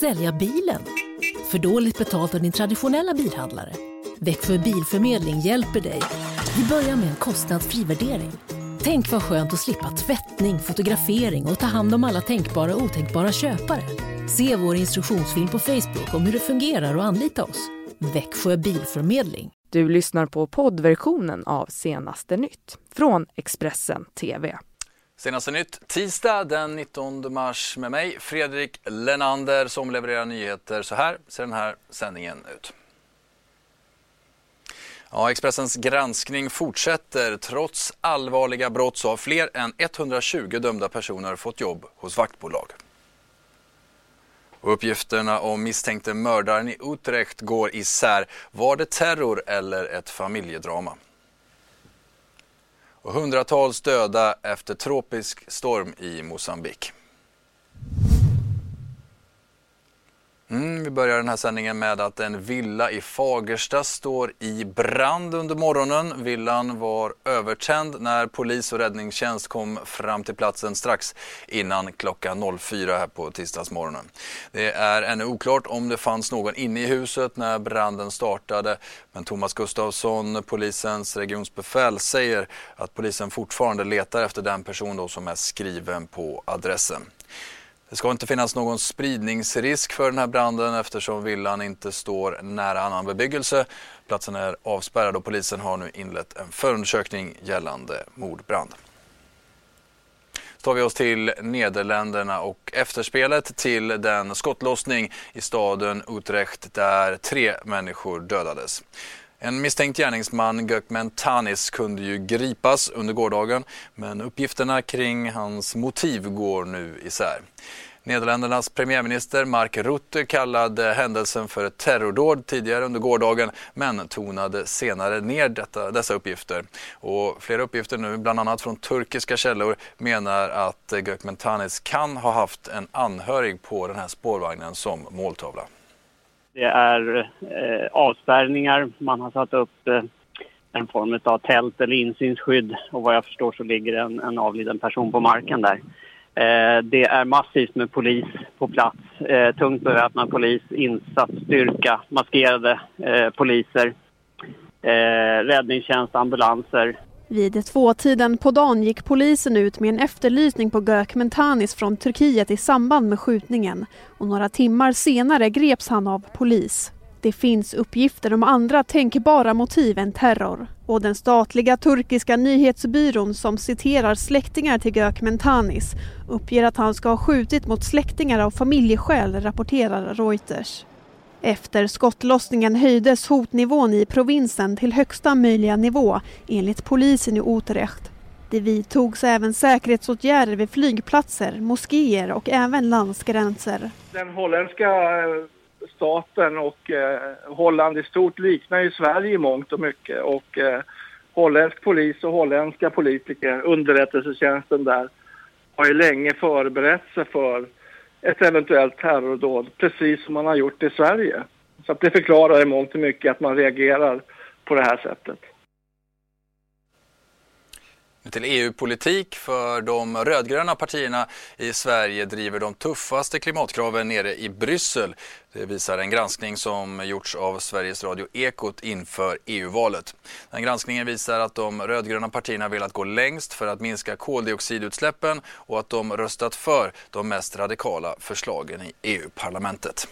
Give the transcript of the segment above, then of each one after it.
Sälja bilen? För dåligt betalt av din traditionella bilhandlare? Växjö Bilförmedling hjälper dig. Vi börjar med en kostnadsfri värdering. Tänk vad skönt att slippa tvättning, fotografering och ta hand om alla tänkbara och otänkbara köpare. Se vår instruktionsfilm på Facebook om hur det fungerar och anlita oss. Växjö Bilförmedling. Du lyssnar på poddversionen av Senaste nytt från Expressen TV. Senaste nytt tisdag den 19 mars med mig Fredrik Lenander som levererar nyheter. Så här ser den här sändningen ut. Ja, Expressens granskning fortsätter. Trots allvarliga brott så har fler än 120 dömda personer fått jobb hos vaktbolag. Och uppgifterna om misstänkte mördaren i Utrecht går isär. Var det terror eller ett familjedrama? Och hundratals döda efter tropisk storm i Mosambik. Mm, vi börjar den här sändningen med att en villa i Fagersta står i brand under morgonen. Villan var övertänd när polis och räddningstjänst kom fram till platsen strax innan klockan 04 här på tisdagsmorgonen. Det är ännu oklart om det fanns någon inne i huset när branden startade. Men Thomas Gustafsson, polisens regionsbefäl, säger att polisen fortfarande letar efter den person som är skriven på adressen. Det ska inte finnas någon spridningsrisk för den här branden eftersom villan inte står nära annan bebyggelse. Platsen är avspärrad och polisen har nu inlett en förundersökning gällande mordbrand. Då tar vi oss till Nederländerna och efterspelet till den skottlossning i staden Utrecht där tre människor dödades. En misstänkt gärningsman, Gökmen Tanis, kunde ju gripas under gårdagen men uppgifterna kring hans motiv går nu isär. Nederländernas premiärminister Mark Rutte kallade händelsen för ett terrordåd tidigare under gårdagen men tonade senare ner detta, dessa uppgifter. Och flera uppgifter nu, bland annat från turkiska källor, menar att Gökmen Tanis kan ha haft en anhörig på den här spårvagnen som måltavla. Det är eh, avspärrningar. Man har satt upp eh, en form av tält eller insynsskydd och vad jag förstår så ligger en, en avliden person på marken där. Eh, det är massivt med polis på plats. Eh, tungt beväpnad polis, insatsstyrka, maskerade eh, poliser, eh, räddningstjänst, ambulanser. Vid tvåtiden på dagen gick polisen ut med en efterlysning på Gök Mentanis från Turkiet i samband med skjutningen och några timmar senare greps han av polis. Det finns uppgifter om andra tänkbara motiv än terror och den statliga turkiska nyhetsbyrån som citerar släktingar till Gök Mentanis uppger att han ska ha skjutit mot släktingar av familjeskäl, rapporterar Reuters. Efter skottlossningen höjdes hotnivån i provinsen till högsta möjliga nivå enligt polisen i Utrecht. Det vidtogs även säkerhetsåtgärder vid flygplatser, moskéer och även landsgränser. Den holländska eh, staten och eh, Holland i stort liknar ju Sverige i mångt och mycket och eh, holländsk polis och holländska politiker, underrättelsetjänsten där, har ju länge förberett sig för ett eventuellt terrordåd, precis som man har gjort i Sverige. Så att det förklarar i mångt och mycket att man reagerar på det här sättet. Till EU-politik för de rödgröna partierna i Sverige driver de tuffaste klimatkraven nere i Bryssel. Det visar en granskning som gjorts av Sveriges Radio Ekot inför EU-valet. Den granskningen visar att de rödgröna partierna velat gå längst för att minska koldioxidutsläppen och att de röstat för de mest radikala förslagen i EU-parlamentet.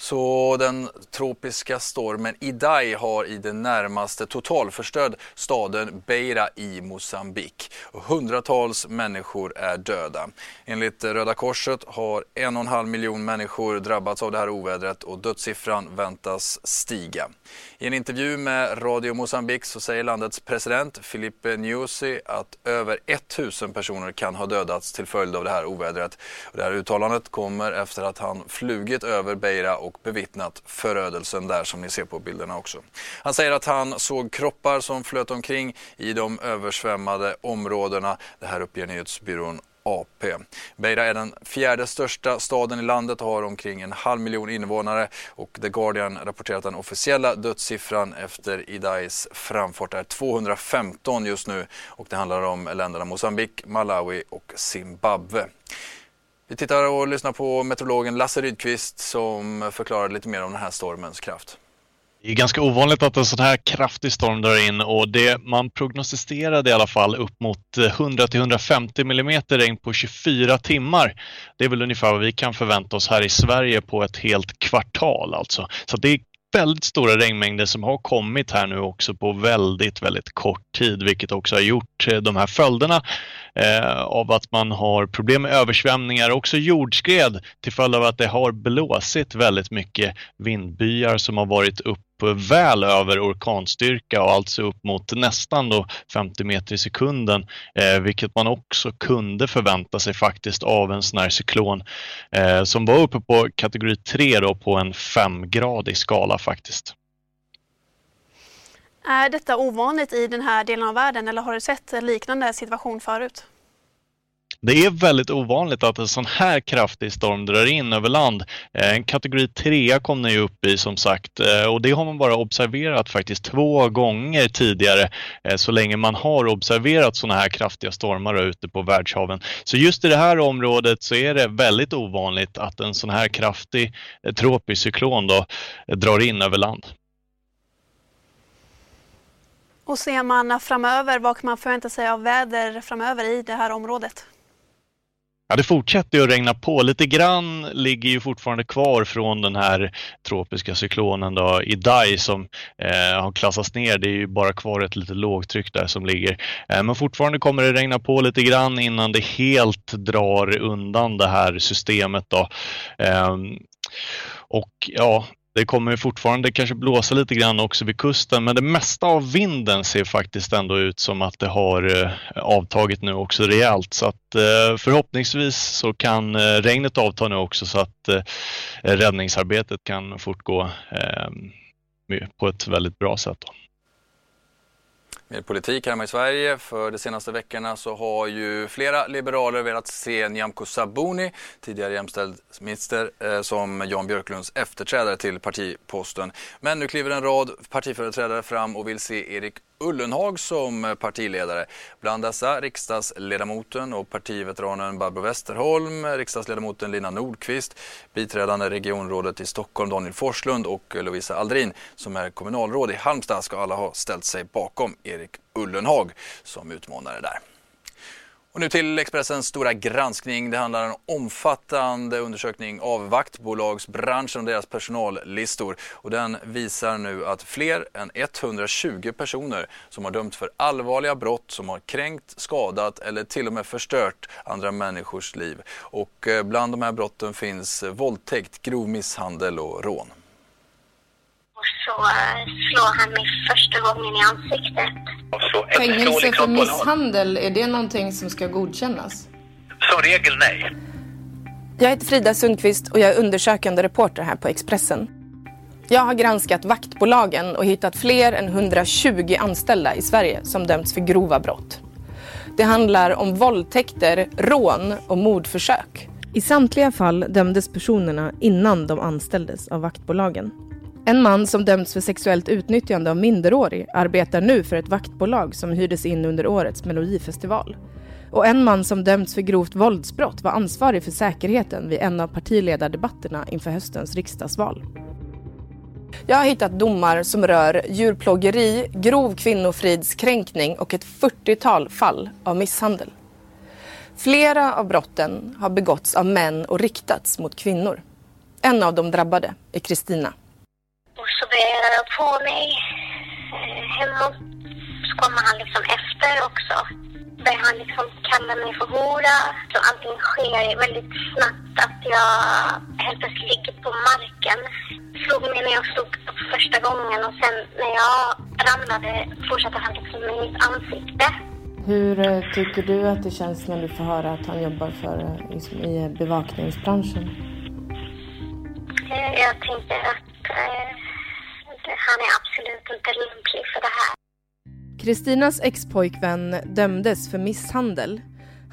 Så den tropiska stormen Idai har i det närmaste totalförstörd staden Beira i Mosambik. Hundratals människor är döda. Enligt Röda Korset har en och en halv miljon människor drabbats av det här ovädret och dödssiffran väntas stiga. I en intervju med Radio Mosambik så säger landets president Filipe Nyusi att över 1000 personer kan ha dödats till följd av det här ovädret. Det här uttalandet kommer efter att han flugit över Beira och och bevittnat förödelsen där som ni ser på bilderna också. Han säger att han såg kroppar som flöt omkring i de översvämmade områdena. Det här uppger nyhetsbyrån AP. Beira är den fjärde största staden i landet och har omkring en halv miljon invånare och The Guardian rapporterar att den officiella dödssiffran efter Idais framfart är 215 just nu och det handlar om länderna Mozambique, Malawi och Zimbabwe. Vi tittar och lyssnar på meteorologen Lasse Rydqvist som förklarar lite mer om den här stormens kraft. Det är ganska ovanligt att en sån här kraftig storm drar in och det man prognostiserade i alla fall upp mot 100 150 mm regn på 24 timmar. Det är väl ungefär vad vi kan förvänta oss här i Sverige på ett helt kvartal alltså. Så det är väldigt stora regnmängder som har kommit här nu också på väldigt, väldigt kort tid, vilket också har gjort eh, de här följderna eh, av att man har problem med översvämningar. Och också jordskred till följd av att det har blåsit väldigt mycket vindbyar som har varit upp väl över orkanstyrka och alltså upp mot nästan då 50 meter i sekunden, eh, vilket man också kunde förvänta sig faktiskt av en sån här cyklon eh, som var uppe på kategori 3 då på en femgradig skala faktiskt. Är detta ovanligt i den här delen av världen eller har du sett liknande situation förut? Det är väldigt ovanligt att en sån här kraftig storm drar in över land. Eh, en kategori 3 kom den ju upp i som sagt eh, och det har man bara observerat faktiskt två gånger tidigare eh, så länge man har observerat såna här kraftiga stormar ute på världshaven. Så just i det här området så är det väldigt ovanligt att en sån här kraftig tropisk cyklon då drar in över land. Och ser man framöver, vad kan man förvänta sig av väder framöver i det här området? Ja, det fortsätter ju att regna på. Lite grann ligger ju fortfarande kvar från den här tropiska cyklonen då, Idai som eh, har klassats ner. Det är ju bara kvar ett litet lågtryck där som ligger. Eh, men fortfarande kommer det regna på lite grann innan det helt drar undan det här systemet. Då. Eh, och ja, det kommer fortfarande kanske blåsa lite grann också vid kusten men det mesta av vinden ser faktiskt ändå ut som att det har eh, avtagit nu också rejält. Så att eh, förhoppningsvis så kan eh, regnet avta nu också så att räddningsarbetet kan fortgå ehm, på ett väldigt bra sätt. Då med politik hemma i Sverige. För de senaste veckorna så har ju flera liberaler velat se Nyamko Sabuni, tidigare jämställdhetsminister, eh, som Jan Björklunds efterträdare till partiposten. Men nu kliver en rad partiföreträdare fram och vill se Erik Ullenhag som partiledare. Bland dessa riksdagsledamoten och partiveteranen Barbro Westerholm, riksdagsledamoten Lina Nordqvist, biträdande regionrådet i Stockholm Daniel Forslund och Lovisa Aldrin som är kommunalråd i Halmstad ska alla ha ställt sig bakom Erik Ullenhag som utmanare där. Och nu till Expressens stora granskning. Det handlar om en omfattande undersökning av vaktbolagsbranschen och deras personallistor. Och den visar nu att fler än 120 personer som har dömts för allvarliga brott som har kränkt, skadat eller till och med förstört andra människors liv. Och eh, bland de här brotten finns våldtäkt, grov misshandel och rån. Och så eh, slår han mig första gången i ansiktet. Fängelse för misshandel, är det någonting som ska godkännas? Som regel nej. Jag heter Frida Sundqvist och jag är undersökande reporter här på Expressen. Jag har granskat vaktbolagen och hittat fler än 120 anställda i Sverige som dömts för grova brott. Det handlar om våldtäkter, rån och mordförsök. I samtliga fall dömdes personerna innan de anställdes av vaktbolagen. En man som dömts för sexuellt utnyttjande av minderårig arbetar nu för ett vaktbolag som hyrdes in under årets melodifestival. Och en man som dömts för grovt våldsbrott var ansvarig för säkerheten vid en av partiledardebatterna inför höstens riksdagsval. Jag har hittat domar som rör djurplågeri, grov kvinnofridskränkning och ett 40-tal fall av misshandel. Flera av brotten har begåtts av män och riktats mot kvinnor. En av de drabbade är Kristina. Så började jag på mig eh, hemåt. Så kommer han liksom efter också. Börjar han liksom kalla mig för hora. Så allting sker väldigt snabbt. Att jag helt plötsligt ligger på marken. Slog mig när jag stod upp första gången och sen när jag ramlade fortsatte han liksom med mitt ansikte. Hur eh, tycker du att det känns när du får höra att han jobbar för, eh, liksom, i bevakningsbranschen? Jag tänkte att inte lämplig för det här. Kristinas expojkvän dömdes för misshandel.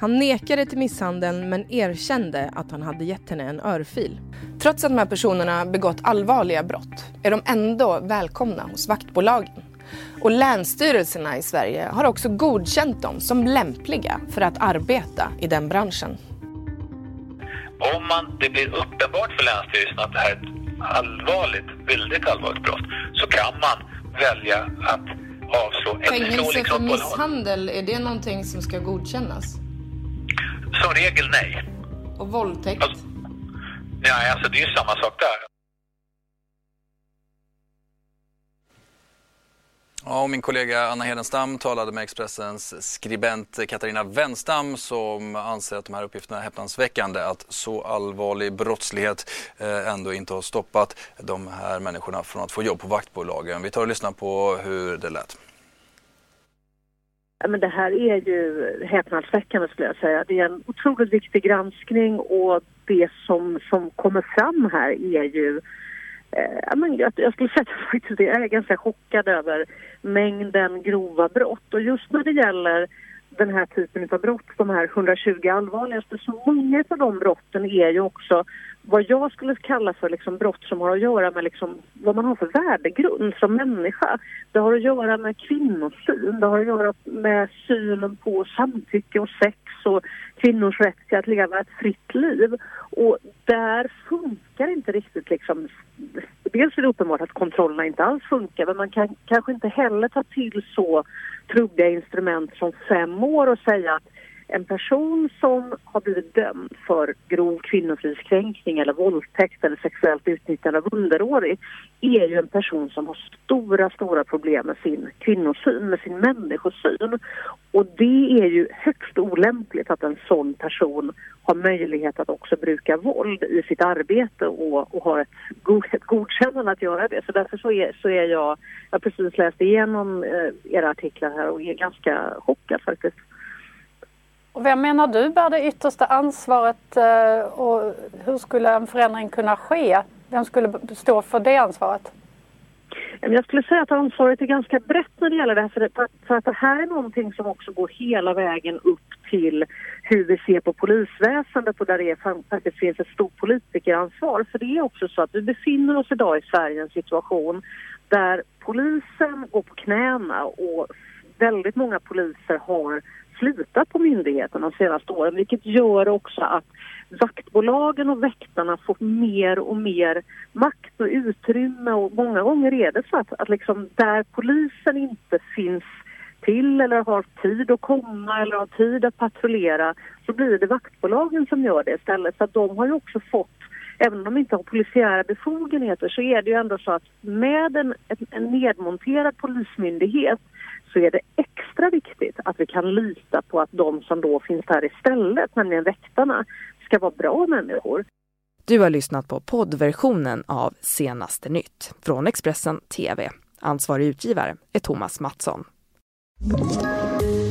Han nekade till misshandeln men erkände att han hade gett henne en örfil. Trots att de här personerna begått allvarliga brott är de ändå välkomna hos vaktbolagen. Och länsstyrelserna i Sverige har också godkänt dem som lämpliga för att arbeta i den branschen. Om man, det blir uppenbart för Länsstyrelsen att det här är ett allvarligt, väldigt allvarligt brott så kan man välja att avslå. Fängelse för misshandel, är det någonting som ska godkännas? Som regel nej. Och våldtäkt? Alltså, nej, alltså det är ju samma sak där. Ja, och min kollega Anna Hedenstam talade med Expressens skribent Katarina Wenstam som anser att de här uppgifterna är häpnadsväckande. Att så allvarlig brottslighet eh, ändå inte har stoppat de här människorna från att få jobb på vaktbolagen. Vi tar och lyssnar på hur det lät. Men det här är ju häpnadsväckande skulle jag säga. Det är en otroligt viktig granskning och det som, som kommer fram här är ju Eh, jag, jag skulle säga att det. jag är ganska chockad över mängden grova brott. Och just när det gäller den här typen av brott, de här 120 allvarligaste, så många av de brotten är ju också vad jag skulle kalla för liksom brott som har att göra med liksom vad man har för värdegrund som människa. Det har att göra med kvinnosyn, det har att göra med synen på samtycke och sex och kvinnors rätt till att leva ett fritt liv. Och där funkar inte riktigt liksom... Dels är det uppenbart att kontrollerna inte alls funkar men man kan kanske inte heller ta till så trubbiga instrument som fem år och säga att en person som har blivit dömd för grov kvinnofridskränkning eller våldtäkt eller sexuellt utnyttjande av underårig är ju en person som har stora, stora problem med sin kvinnosyn, med sin människosyn. Och det är ju högst olämpligt att en sån person har möjlighet att också bruka våld i sitt arbete och, och har ett, go ett godkännande att göra det. Så därför så är, så är jag, jag har precis läst igenom eh, era artiklar här och är ganska chockad faktiskt. Och vem menar du bär det yttersta ansvaret eh, och hur skulle en förändring kunna ske? Vem skulle stå för det ansvaret? Jag skulle säga att ansvaret är ganska brett när det gäller det här för, det, för att det här är någonting som också går hela vägen upp till hur vi ser på polisväsendet och där det faktiskt finns ett stort politikeransvar. För det är också så att vi befinner oss idag i Sverige i en situation där polisen går på knäna och väldigt många poliser har slutat på myndigheten de senaste åren vilket gör också att vaktbolagen och väktarna får mer och mer makt och utrymme och många gånger är det så att, att liksom där polisen inte finns till eller har tid att komma eller har tid att patrullera så blir det vaktbolagen som gör det istället. Så att de har ju också fått, även om de inte har polisiära befogenheter så är det ju ändå så att med en, en nedmonterad polismyndighet så är det extra viktigt att vi kan lita på att de som då finns där istället, nämligen väktarna, ska vara bra människor. Du har lyssnat på poddversionen av Senaste nytt från Expressen TV. Ansvarig utgivare är Thomas Mattsson.